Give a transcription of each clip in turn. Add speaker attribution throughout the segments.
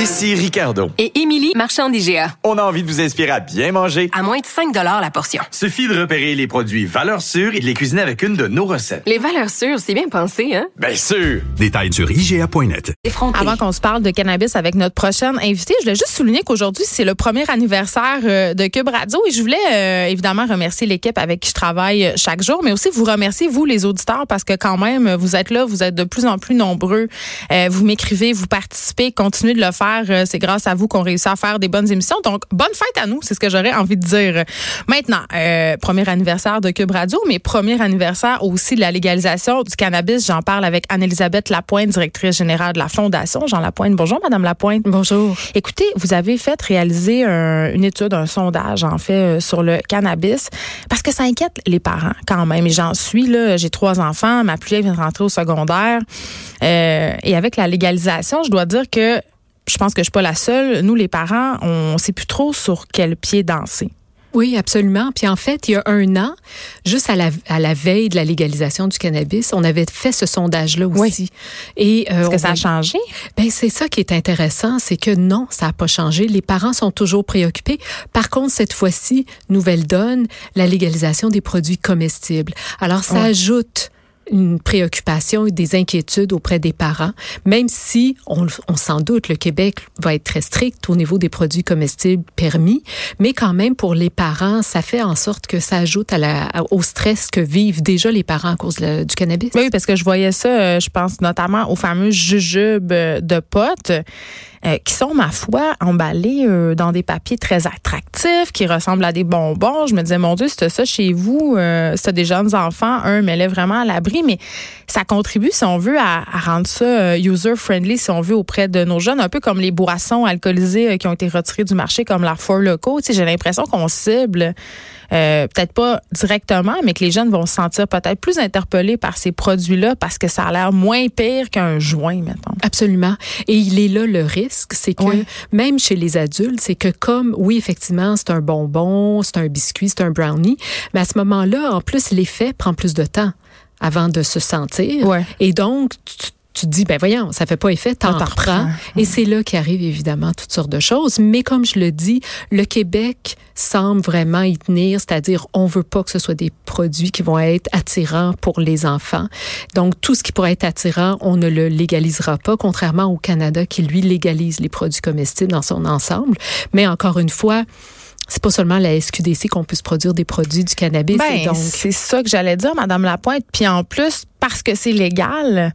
Speaker 1: Ici Ricardo.
Speaker 2: Et Émilie, marchand d'IGA.
Speaker 1: On a envie de vous inspirer à bien manger.
Speaker 2: À moins de 5 la portion.
Speaker 1: Suffit de repérer les produits valeurs sûres et de les cuisiner avec une de nos recettes.
Speaker 2: Les valeurs sûres, c'est bien pensé, hein?
Speaker 1: Bien sûr!
Speaker 3: Détails sur IGA.net.
Speaker 4: Avant qu'on se parle de cannabis avec notre prochaine invitée, je voulais juste souligner qu'aujourd'hui, c'est le premier anniversaire euh, de Cube Radio et je voulais euh, évidemment remercier l'équipe avec qui je travaille chaque jour, mais aussi vous remercier, vous, les auditeurs, parce que quand même, vous êtes là, vous êtes de plus en plus nombreux. Euh, vous m'écrivez, vous participez, continuez de le faire. C'est grâce à vous qu'on réussit à faire des bonnes émissions. Donc, bonne fête à nous, c'est ce que j'aurais envie de dire. Maintenant, premier anniversaire de Cube Radio, mais premier anniversaire aussi de la légalisation du cannabis. J'en parle avec Anne-Elisabeth Lapointe, directrice générale de la Fondation Jean Lapointe. Bonjour, Madame Lapointe.
Speaker 5: Bonjour.
Speaker 4: Écoutez, vous avez fait réaliser une étude, un sondage, en fait, euh, sur le cannabis, parce que ça inquiète les parents quand même. Et j'en suis, là, j'ai trois enfants, ma plus vieille vient de rentrer au secondaire. Euh, et avec la légalisation, je dois dire que je pense que je suis pas la seule. Nous, les parents, on sait plus trop sur quel pied danser.
Speaker 5: Oui, absolument. Puis en fait, il y a un an, juste à la, à la veille de la légalisation du cannabis, on avait fait ce sondage-là aussi.
Speaker 4: Et euh, est-ce que ça a changé?
Speaker 5: Ben c'est ça qui est intéressant, c'est que non, ça n'a pas changé. Les parents sont toujours préoccupés. Par contre, cette fois-ci, nouvelle donne, la légalisation des produits comestibles. Alors ça ajoute une préoccupation et des inquiétudes auprès des parents, même si on, on s'en doute, le Québec va être très strict au niveau des produits comestibles permis, mais quand même pour les parents, ça fait en sorte que ça ajoute à la, au stress que vivent déjà les parents à cause du cannabis.
Speaker 4: Oui, parce que je voyais ça, euh, je pense notamment aux fameux jujubes de potes. Euh, qui sont, ma foi, emballés euh, dans des papiers très attractifs, qui ressemblent à des bonbons. Je me disais, mon Dieu, c'était ça chez vous, euh, des jeunes enfants, un met vraiment à l'abri, mais ça contribue, si on veut, à, rendre ça euh, user-friendly, si on veut, auprès de nos jeunes, un peu comme les boissons alcoolisées qui ont été retirées du marché, comme la Four Loco. J'ai l'impression qu'on cible euh, peut-être pas directement, mais que les jeunes vont se sentir peut-être plus interpellés par ces produits-là parce que ça a l'air moins pire qu'un joint, mettons.
Speaker 5: Absolument. Et il est là le risque, c'est que même chez les adultes, c'est que comme, oui, effectivement, c'est un bonbon, c'est un biscuit, c'est un brownie, mais à ce moment-là, en plus, l'effet prend plus de temps avant de se sentir. Et donc, tu tu te dis, ben voyons, ça fait pas effet, t'en reprends. Et c'est là qu'arrivent évidemment toutes sortes de choses. Mais comme je le dis, le Québec semble vraiment y tenir, c'est-à-dire on veut pas que ce soit des produits qui vont être attirants pour les enfants. Donc tout ce qui pourrait être attirant, on ne le légalisera pas, contrairement au Canada qui lui légalise les produits comestibles dans son ensemble. Mais encore une fois, c'est pas seulement la SQDC qu'on puisse produire des produits du cannabis.
Speaker 4: Ben, donc c'est ça que j'allais dire, Madame Lapointe. Puis en plus, parce que c'est légal,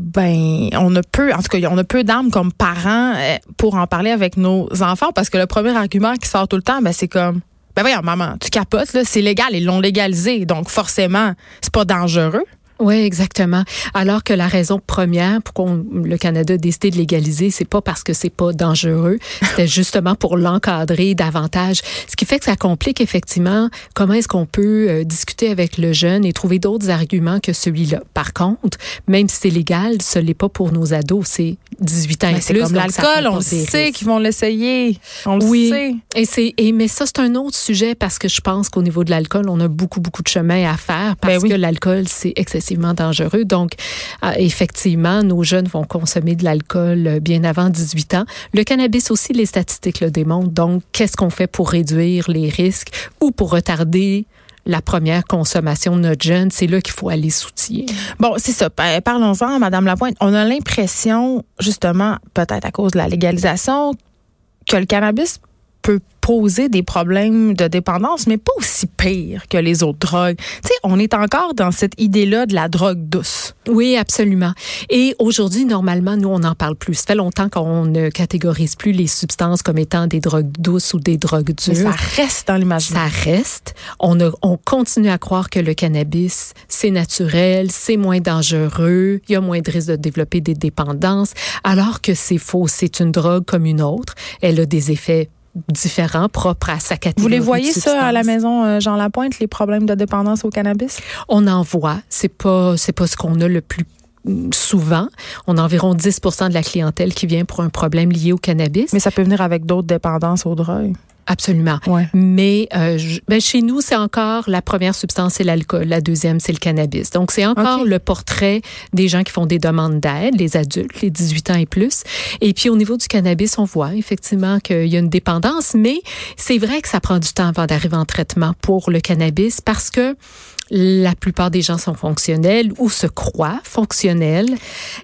Speaker 4: ben, on a peu, en tout cas, on a peu d'armes comme parents euh, pour en parler avec nos enfants parce que le premier argument qui sort tout le temps, ben, c'est comme, ben voyons, maman, tu capotes, là, c'est légal, ils l'ont légalisé, donc forcément, c'est pas dangereux.
Speaker 5: Oui, exactement. Alors que la raison première pour qu'on le Canada a décidé de légaliser, c'est pas parce que c'est pas dangereux, c'était justement pour l'encadrer davantage. Ce qui fait que ça complique effectivement comment est-ce qu'on peut euh, discuter avec le jeune et trouver d'autres arguments que celui-là. Par contre, même si c'est légal, ce n'est pas pour nos ados, c'est 18 ans et
Speaker 4: C'est comme l'alcool, on sait qu'ils vont l'essayer. On le
Speaker 5: oui.
Speaker 4: sait.
Speaker 5: Et c'est et mais ça c'est un autre sujet parce que je pense qu'au niveau de l'alcool, on a beaucoup beaucoup de chemin à faire parce ben que l'alcool c'est excessif dangereux. Donc, euh, effectivement, nos jeunes vont consommer de l'alcool euh, bien avant 18 ans. Le cannabis aussi, les statistiques le démontrent. Donc, qu'est-ce qu'on fait pour réduire les risques ou pour retarder la première consommation de notre jeune, c'est là qu'il faut aller soutien.
Speaker 4: Bon, c'est ça. Parlons-en, Madame Lapointe. On a l'impression, justement, peut-être à cause de la légalisation, que le cannabis peut poser des problèmes de dépendance, mais pas aussi pire que les autres drogues. Tu sais, on est encore dans cette idée-là de la drogue douce.
Speaker 5: Oui, absolument. Et aujourd'hui, normalement, nous, on en parle plus. Ça fait longtemps qu'on ne catégorise plus les substances comme étant des drogues douces ou des drogues dures.
Speaker 4: Mais ça reste dans l'imaginaire.
Speaker 5: Ça reste. On, on continue à croire que le cannabis, c'est naturel, c'est moins dangereux, il y a moins de risque de développer des dépendances, alors que c'est faux. C'est une drogue comme une autre. Elle a des effets différents, propres à sa catégorie.
Speaker 4: Vous les voyez ça à la maison euh, Jean Lapointe, les problèmes de dépendance au cannabis?
Speaker 5: On en voit. C'est pas, c'est pas ce qu'on a le plus souvent. On a environ 10% de la clientèle qui vient pour un problème lié au cannabis.
Speaker 4: Mais ça peut venir avec d'autres dépendances aux drogues.
Speaker 5: Absolument.
Speaker 4: Ouais.
Speaker 5: Mais euh, je- ben, chez nous, c'est encore la première substance, c'est l'alcool. La deuxième, c'est le cannabis. Donc, c'est encore le portrait des gens qui font des demandes d'aide, les adultes, les 18 ans et plus. Et puis, au niveau du cannabis, on voit effectivement qu'il y a une dépendance, mais c'est vrai que ça prend du temps avant d'arriver en traitement pour le cannabis parce que la plupart des gens sont fonctionnels ou se croient fonctionnels.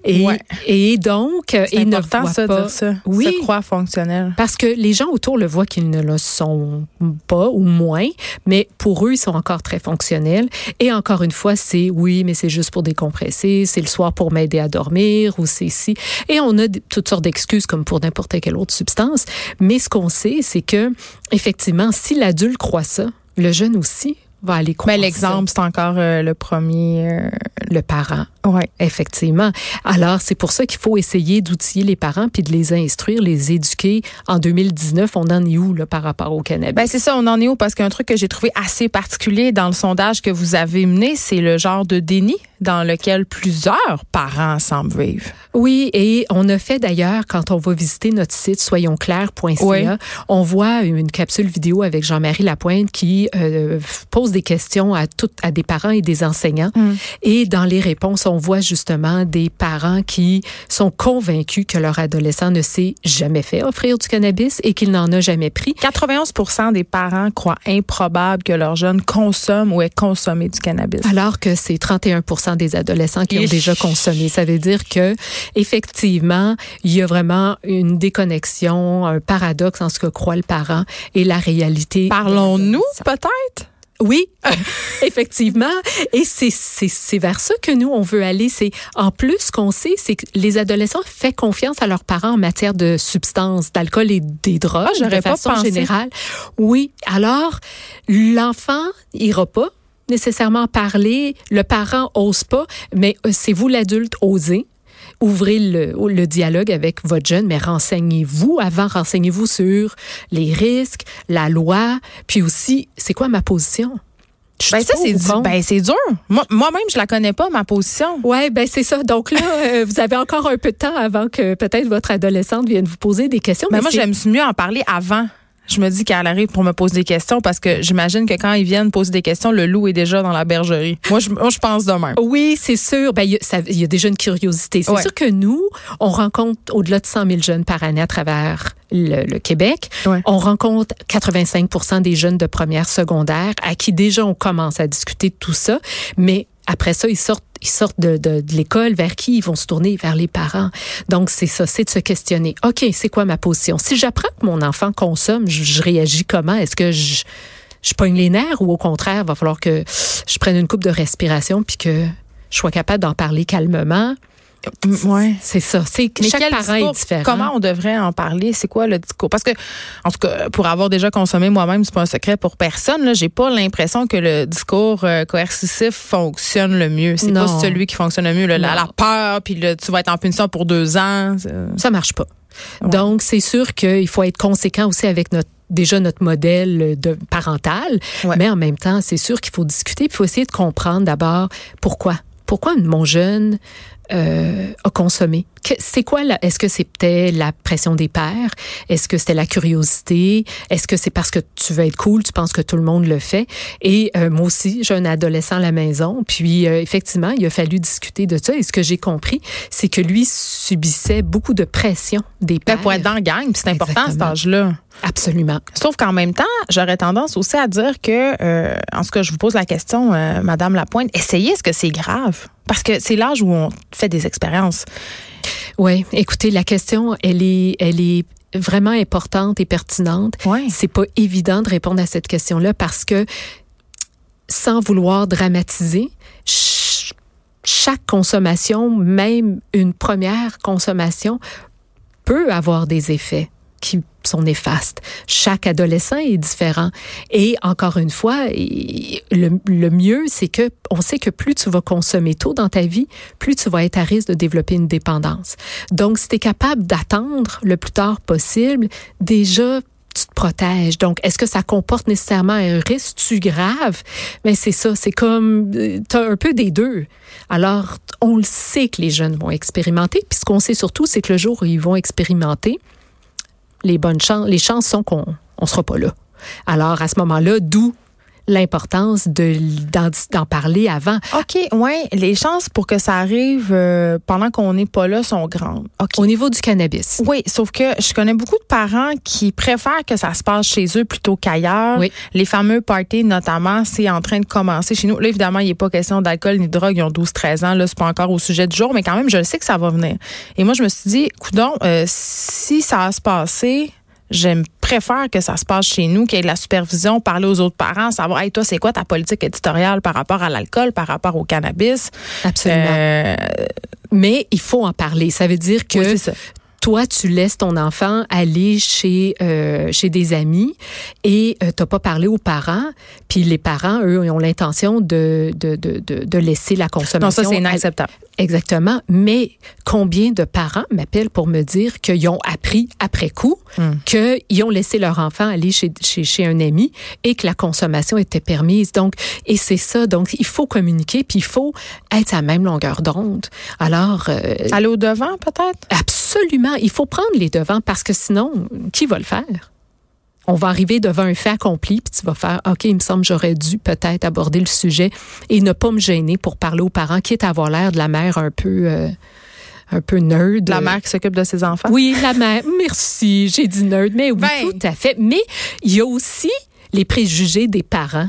Speaker 5: Et,
Speaker 4: Ouais.
Speaker 5: et donc, et ne voient
Speaker 4: ça, de
Speaker 5: pas.
Speaker 4: dire ça.
Speaker 5: Oui.
Speaker 4: Se croire fonctionnel.
Speaker 5: Parce que les gens autour le voient qu'ils ne le sont pas ou moins, mais pour eux, ils sont encore très fonctionnels. Et encore une fois, c'est oui, mais c'est juste pour décompresser, c'est le soir pour m'aider à dormir ou c'est si. Et on a toutes sortes d'excuses comme pour n'importe quelle autre substance. Mais ce qu'on sait, c'est que effectivement, si l'adulte croit ça, le jeune aussi va aller croire
Speaker 4: Mais l'exemple, c'est encore euh, le premier. euh,
Speaker 5: le parent.
Speaker 4: Ouais.
Speaker 5: Effectivement. Alors, c'est pour ça qu'il faut essayer d'outiller les parents puis de les instruire, les éduquer. En 2019, on en est où là, par rapport au cannabis?
Speaker 4: Ben c'est ça, on en est où? Parce qu'un truc que j'ai trouvé assez particulier dans le sondage que vous avez mené, c'est le genre de déni dans lequel plusieurs parents semblent vivre.
Speaker 5: oui, et on a fait d'ailleurs, quand on va visiter notre site soyonsclair.ca,
Speaker 4: Oui.
Speaker 5: on voit une capsule vidéo avec Jean-Marie Lapointe qui euh, pose des questions à, tout, à des parents et des enseignants.
Speaker 4: Mm.
Speaker 5: Et dans les réponses, on voit justement des parents qui sont convaincus que leur adolescent ne s'est jamais fait offrir du cannabis et qu'il n'en a jamais pris.
Speaker 4: 91% des parents croient improbable que leur jeune consomme ou ait consommé du cannabis.
Speaker 5: Alors que c'est 31% des adolescents qui ont
Speaker 4: Ich.
Speaker 5: déjà consommé. Ça veut dire que, effectivement, il y a vraiment une déconnexion, un paradoxe en ce que croit le parent et la réalité.
Speaker 4: Parlons-nous peut-être?
Speaker 5: Oui, effectivement. Et c'est, vers ça que nous, on veut aller. C'est, en plus, ce qu'on sait, c'est que les adolescents font confiance à leurs parents en matière de substances, d'alcool et des drogues,
Speaker 4: Ah,
Speaker 5: de façon générale. Oui. Alors, l'enfant ira pas nécessairement parler, le parent ose pas, mais euh, c'est vous l'adulte osez. Ouvrez le, le dialogue avec votre jeune, mais renseignez-vous avant, renseignez-vous sur les risques, la loi, puis aussi, c'est quoi ma position?
Speaker 4: Ben ça, c'est
Speaker 5: ou
Speaker 4: du-
Speaker 5: contre?
Speaker 4: ben, c'est dur. Moi- Moi-même, je la connais pas, ma position.
Speaker 5: Ouais, ben c'est ça. Donc là, euh, vous avez encore un peu de temps avant que peut-être votre adolescente vienne vous poser des questions.
Speaker 4: Mais
Speaker 5: mais
Speaker 4: moi, j'aime mieux en parler avant. Je me dis qu'elle arrive pour me poser des questions parce que j'imagine que quand ils viennent poser des questions, le loup est déjà dans la bergerie. Moi, je, moi, je pense de même.
Speaker 5: Oui, c'est sûr. Ben, il y, a- y déjà une curiosité. C'est
Speaker 4: Ouais.
Speaker 5: sûr que nous, on rencontre au-delà de 100 000 jeunes par année à travers le, le Québec.
Speaker 4: Ouais.
Speaker 5: On rencontre 85 des jeunes de première secondaire à qui déjà on commence à discuter de tout ça. Mais après ça, ils sortent, ils sortent de, de, l'école. Vers qui ils vont se tourner? Vers les parents. Donc, c'est ça, c'est de se questionner. OK, c'est quoi ma position? Si j'apprends que mon enfant consomme, je, je réagis comment? Est-ce que je, je pogne les nerfs ou au contraire, va falloir que je prenne une coupe de respiration puis que je sois capable d'en parler calmement?
Speaker 4: Ouais.
Speaker 5: C'est ça. C'est
Speaker 4: Mais
Speaker 5: chaque parent
Speaker 4: discours,
Speaker 5: est différent.
Speaker 4: Comment on devrait en parler? C'est quoi le discours? Parce que, en tout cas, pour avoir déjà consommé moi-même, c'est pas un secret pour personne. Là, j'ai pas l'impression que le discours euh, coercitif fonctionne le mieux. C'est pas celui qui fonctionne le mieux. là. la, peur, puis le, tu vas être en punition pour deux ans. c'est-
Speaker 5: Ça marche pas.
Speaker 4: Ouais.
Speaker 5: Donc, c'est sûr qu'il faut être conséquent aussi avec notre déjà notre modèle de parental,
Speaker 4: Ouais.
Speaker 5: mais en même temps, c'est sûr qu'il faut discuter, puis il faut essayer de comprendre d'abord pourquoi. Pourquoi mon jeune euh, a consommé? C'est quoi la- Est-ce que c'était la pression des pères? Est-ce que c'était la curiosité? Est-ce que c'est parce que tu veux être cool, tu penses que tout le monde le fait? Et euh, moi aussi, j'ai un adolescent à la maison, puis euh, effectivement, il a fallu discuter de ça. Et ce que j'ai compris, c'est que lui subissait beaucoup de pression des
Speaker 4: Ben,
Speaker 5: pères.
Speaker 4: pour être dans le gang, c'est important à cet âge-là.
Speaker 5: Absolument.
Speaker 4: Sauf qu'en même temps, j'aurais tendance aussi à dire que, euh, en ce que je vous pose la question, euh, Madame Lapointe, essayez, est-ce que c'est grave? Parce que c'est l'âge où on fait des expériences.
Speaker 5: Oui, écoutez, la question, elle est, elle est vraiment importante et pertinente.
Speaker 4: Ouais.
Speaker 5: C'est pas évident de répondre à cette question-là parce que, sans vouloir dramatiser, ch- chaque consommation, même une première consommation, peut avoir des effets qui sont néfastes. Chaque adolescent est différent. Et encore une fois, le, mieux, c'est que on sait que plus tu vas consommer tôt dans ta vie, plus tu vas être à risque de développer une dépendance. Donc, si tu es capable d'attendre le plus tard possible, déjà, tu te protèges. Donc, est-ce que ça comporte nécessairement un risque tu grave? Mais c'est ça, c'est comme, tu as un peu des deux. Alors, on le sait que les jeunes vont expérimenter. Puis ce qu'on sait surtout, c'est que le jour où ils vont expérimenter, les bonnes chances, les chances sont qu'on on sera pas là. Alors, à ce moment-là, d'où l'importance de d'en, parler avant.
Speaker 4: OK, ouais, les chances pour que ça arrive euh, pendant qu'on n'est pas là sont grandes. OK.
Speaker 5: Au niveau du cannabis.
Speaker 4: Oui, sauf que je connais beaucoup de parents qui préfèrent que ça se passe chez eux plutôt qu'ailleurs.
Speaker 5: Oui.
Speaker 4: Les fameux parties, notamment, c'est en train de commencer chez nous. Là, évidemment, il n'est pas question d'alcool ni de drogue. Ils ont 12-13 ans. Là, c'est pas encore au sujet du jour, mais quand même, je le sais que ça va venir. Et moi, je me suis dit, coudon, euh, si ça va se passer, je préfère que ça se passe chez nous, qu'il y ait de la supervision, parler aux autres parents, savoir, hey, toi, c'est quoi ta politique éditoriale par rapport à l'alcool, par rapport au cannabis?
Speaker 5: Absolument.
Speaker 4: Euh,
Speaker 5: Mais il faut en parler. Ça veut dire que
Speaker 4: oui.
Speaker 5: Toi, tu laisses ton enfant aller chez euh, chez des amis et euh, t'as pas parlé aux parents. Puis les parents, eux, ont l'intention de, de, de, de, laisser la consommation.
Speaker 4: Non, ça, c'est inacceptable.
Speaker 5: Exactement. Mais combien de parents m'appellent pour me dire qu'ils ont appris après coup
Speaker 4: Hmm.
Speaker 5: qu'ils ont laissé leur enfant aller chez, chez, chez un ami et que la consommation était permise. Donc, et c'est ça. Donc, il faut communiquer puis il faut être à la même longueur d'onde. Alors, euh,
Speaker 4: Aller au devant, peut-être?
Speaker 5: absolument, il faut prendre les devants parce que sinon, qui va le faire? On va arriver devant un fait accompli, puis tu vas faire, OK, il me semble que j'aurais dû peut-être aborder le sujet et ne pas me gêner pour parler aux parents, quitte à avoir l'air de la mère un peu, euh, un peu nerd.
Speaker 4: La mère qui s'occupe de ses enfants.
Speaker 5: Oui, la mère. Merci, j'ai dit nerd, mais oui,
Speaker 4: Ben.
Speaker 5: tout à fait. Mais il y a aussi les préjugés des parents.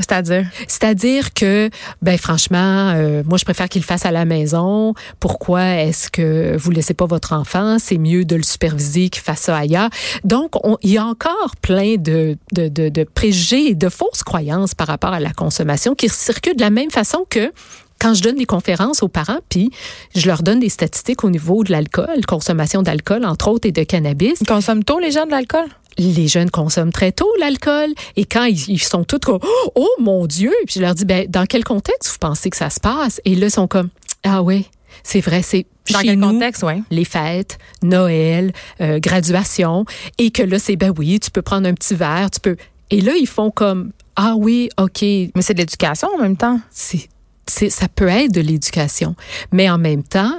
Speaker 4: C'est-à-dire?
Speaker 5: C'est-à-dire que, ben franchement, euh, moi je préfère qu'il le fasse à la maison. Pourquoi est-ce que vous laissez pas votre enfant? C'est mieux de le superviser qu'il fasse ça ailleurs. Donc, on- il y a encore plein de, de, de, de préjugés et de fausses croyances par rapport à la consommation qui circulent de la même façon que quand je donne des conférences aux parents, puis je leur donne des statistiques au niveau de l'alcool, consommation d'alcool, entre autres, et de cannabis.
Speaker 4: Ils consomment tôt, les gens, de l'alcool?
Speaker 5: les jeunes consomment très tôt l'alcool. Et quand ils, ils sont tous comme oh mon dieu! Puis je leur dis ben dans quel contexte vous pensez que ça se passe? Et là ils sont comme ah ouais c'est vrai c'est
Speaker 4: Dans quel
Speaker 5: nous,
Speaker 4: contexte, oui?
Speaker 5: les fêtes Noël euh, graduation. Et que là c'est ben oui tu peux prendre un petit verre tu peux. Et là ils font comme ah oui ok.
Speaker 4: Mais c'est de l'éducation en même temps.
Speaker 5: c'est, ça peut être de l'éducation. Mais en même temps,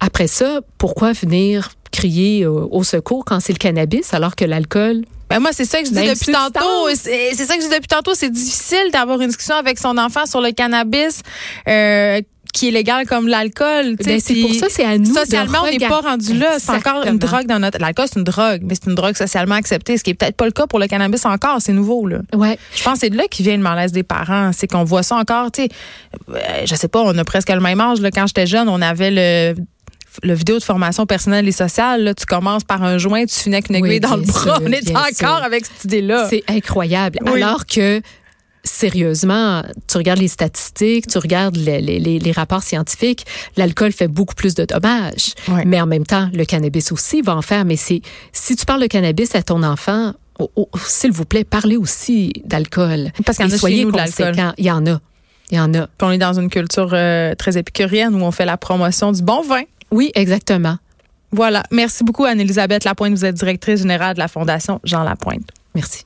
Speaker 5: après ça, pourquoi venir crier au, au secours quand c'est le cannabis alors que l'alcool
Speaker 4: Ben moi, c'est ça que je dis
Speaker 5: Même
Speaker 4: depuis
Speaker 5: substance.
Speaker 4: tantôt. C'est c'est ça que je dis depuis tantôt. C'est difficile d'avoir une discussion avec son enfant sur le cannabis euh, qui est légal comme l'alcool.
Speaker 5: Ben, c'est pour ça, c'est à nous de
Speaker 4: Socialement, on n'est pas rendu là. C'est encore une drogue dans notre. L'alcool, c'est une drogue, mais c'est une drogue socialement acceptée, ce qui est peut-être pas le cas pour le cannabis encore. C'est nouveau, là.
Speaker 5: Ouais.
Speaker 4: Je pense que c'est de là qui vient le malaise des parents. C'est qu'on voit ça encore, tu sais. euh, je sais pas, on a presque le même âge. Là. Quand j'étais jeune, on avait le le vidéo de formation personnelle et sociale, là, tu commences par un joint, tu finis avec une
Speaker 5: Oui,
Speaker 4: aiguille dans le bras.
Speaker 5: sûr,
Speaker 4: on est encore
Speaker 5: sûr.
Speaker 4: avec cette idée-là.
Speaker 5: C'est incroyable.
Speaker 4: Oui.
Speaker 5: Alors que sérieusement, tu regardes les statistiques, tu regardes les, les- les- les rapports scientifiques, l'alcool fait beaucoup plus de dommages.
Speaker 4: Ouais.
Speaker 5: Mais en même temps, le cannabis aussi va en faire. Mais si tu parles de cannabis à ton enfant, oh, oh, s'il vous plaît, parlez aussi d'alcool.
Speaker 4: Parce qu'il y en
Speaker 5: Et
Speaker 4: a chez
Speaker 5: soyez
Speaker 4: nous de.
Speaker 5: Il y en a. Il y en a.
Speaker 4: Puis on est dans une culture euh, très épicurienne où on fait la promotion du bon vin.
Speaker 5: Oui, exactement.
Speaker 4: Voilà. Merci beaucoup, Anne-Elisabeth Lapointe. Vous êtes directrice générale de la Fondation Jean Lapointe.
Speaker 5: Merci.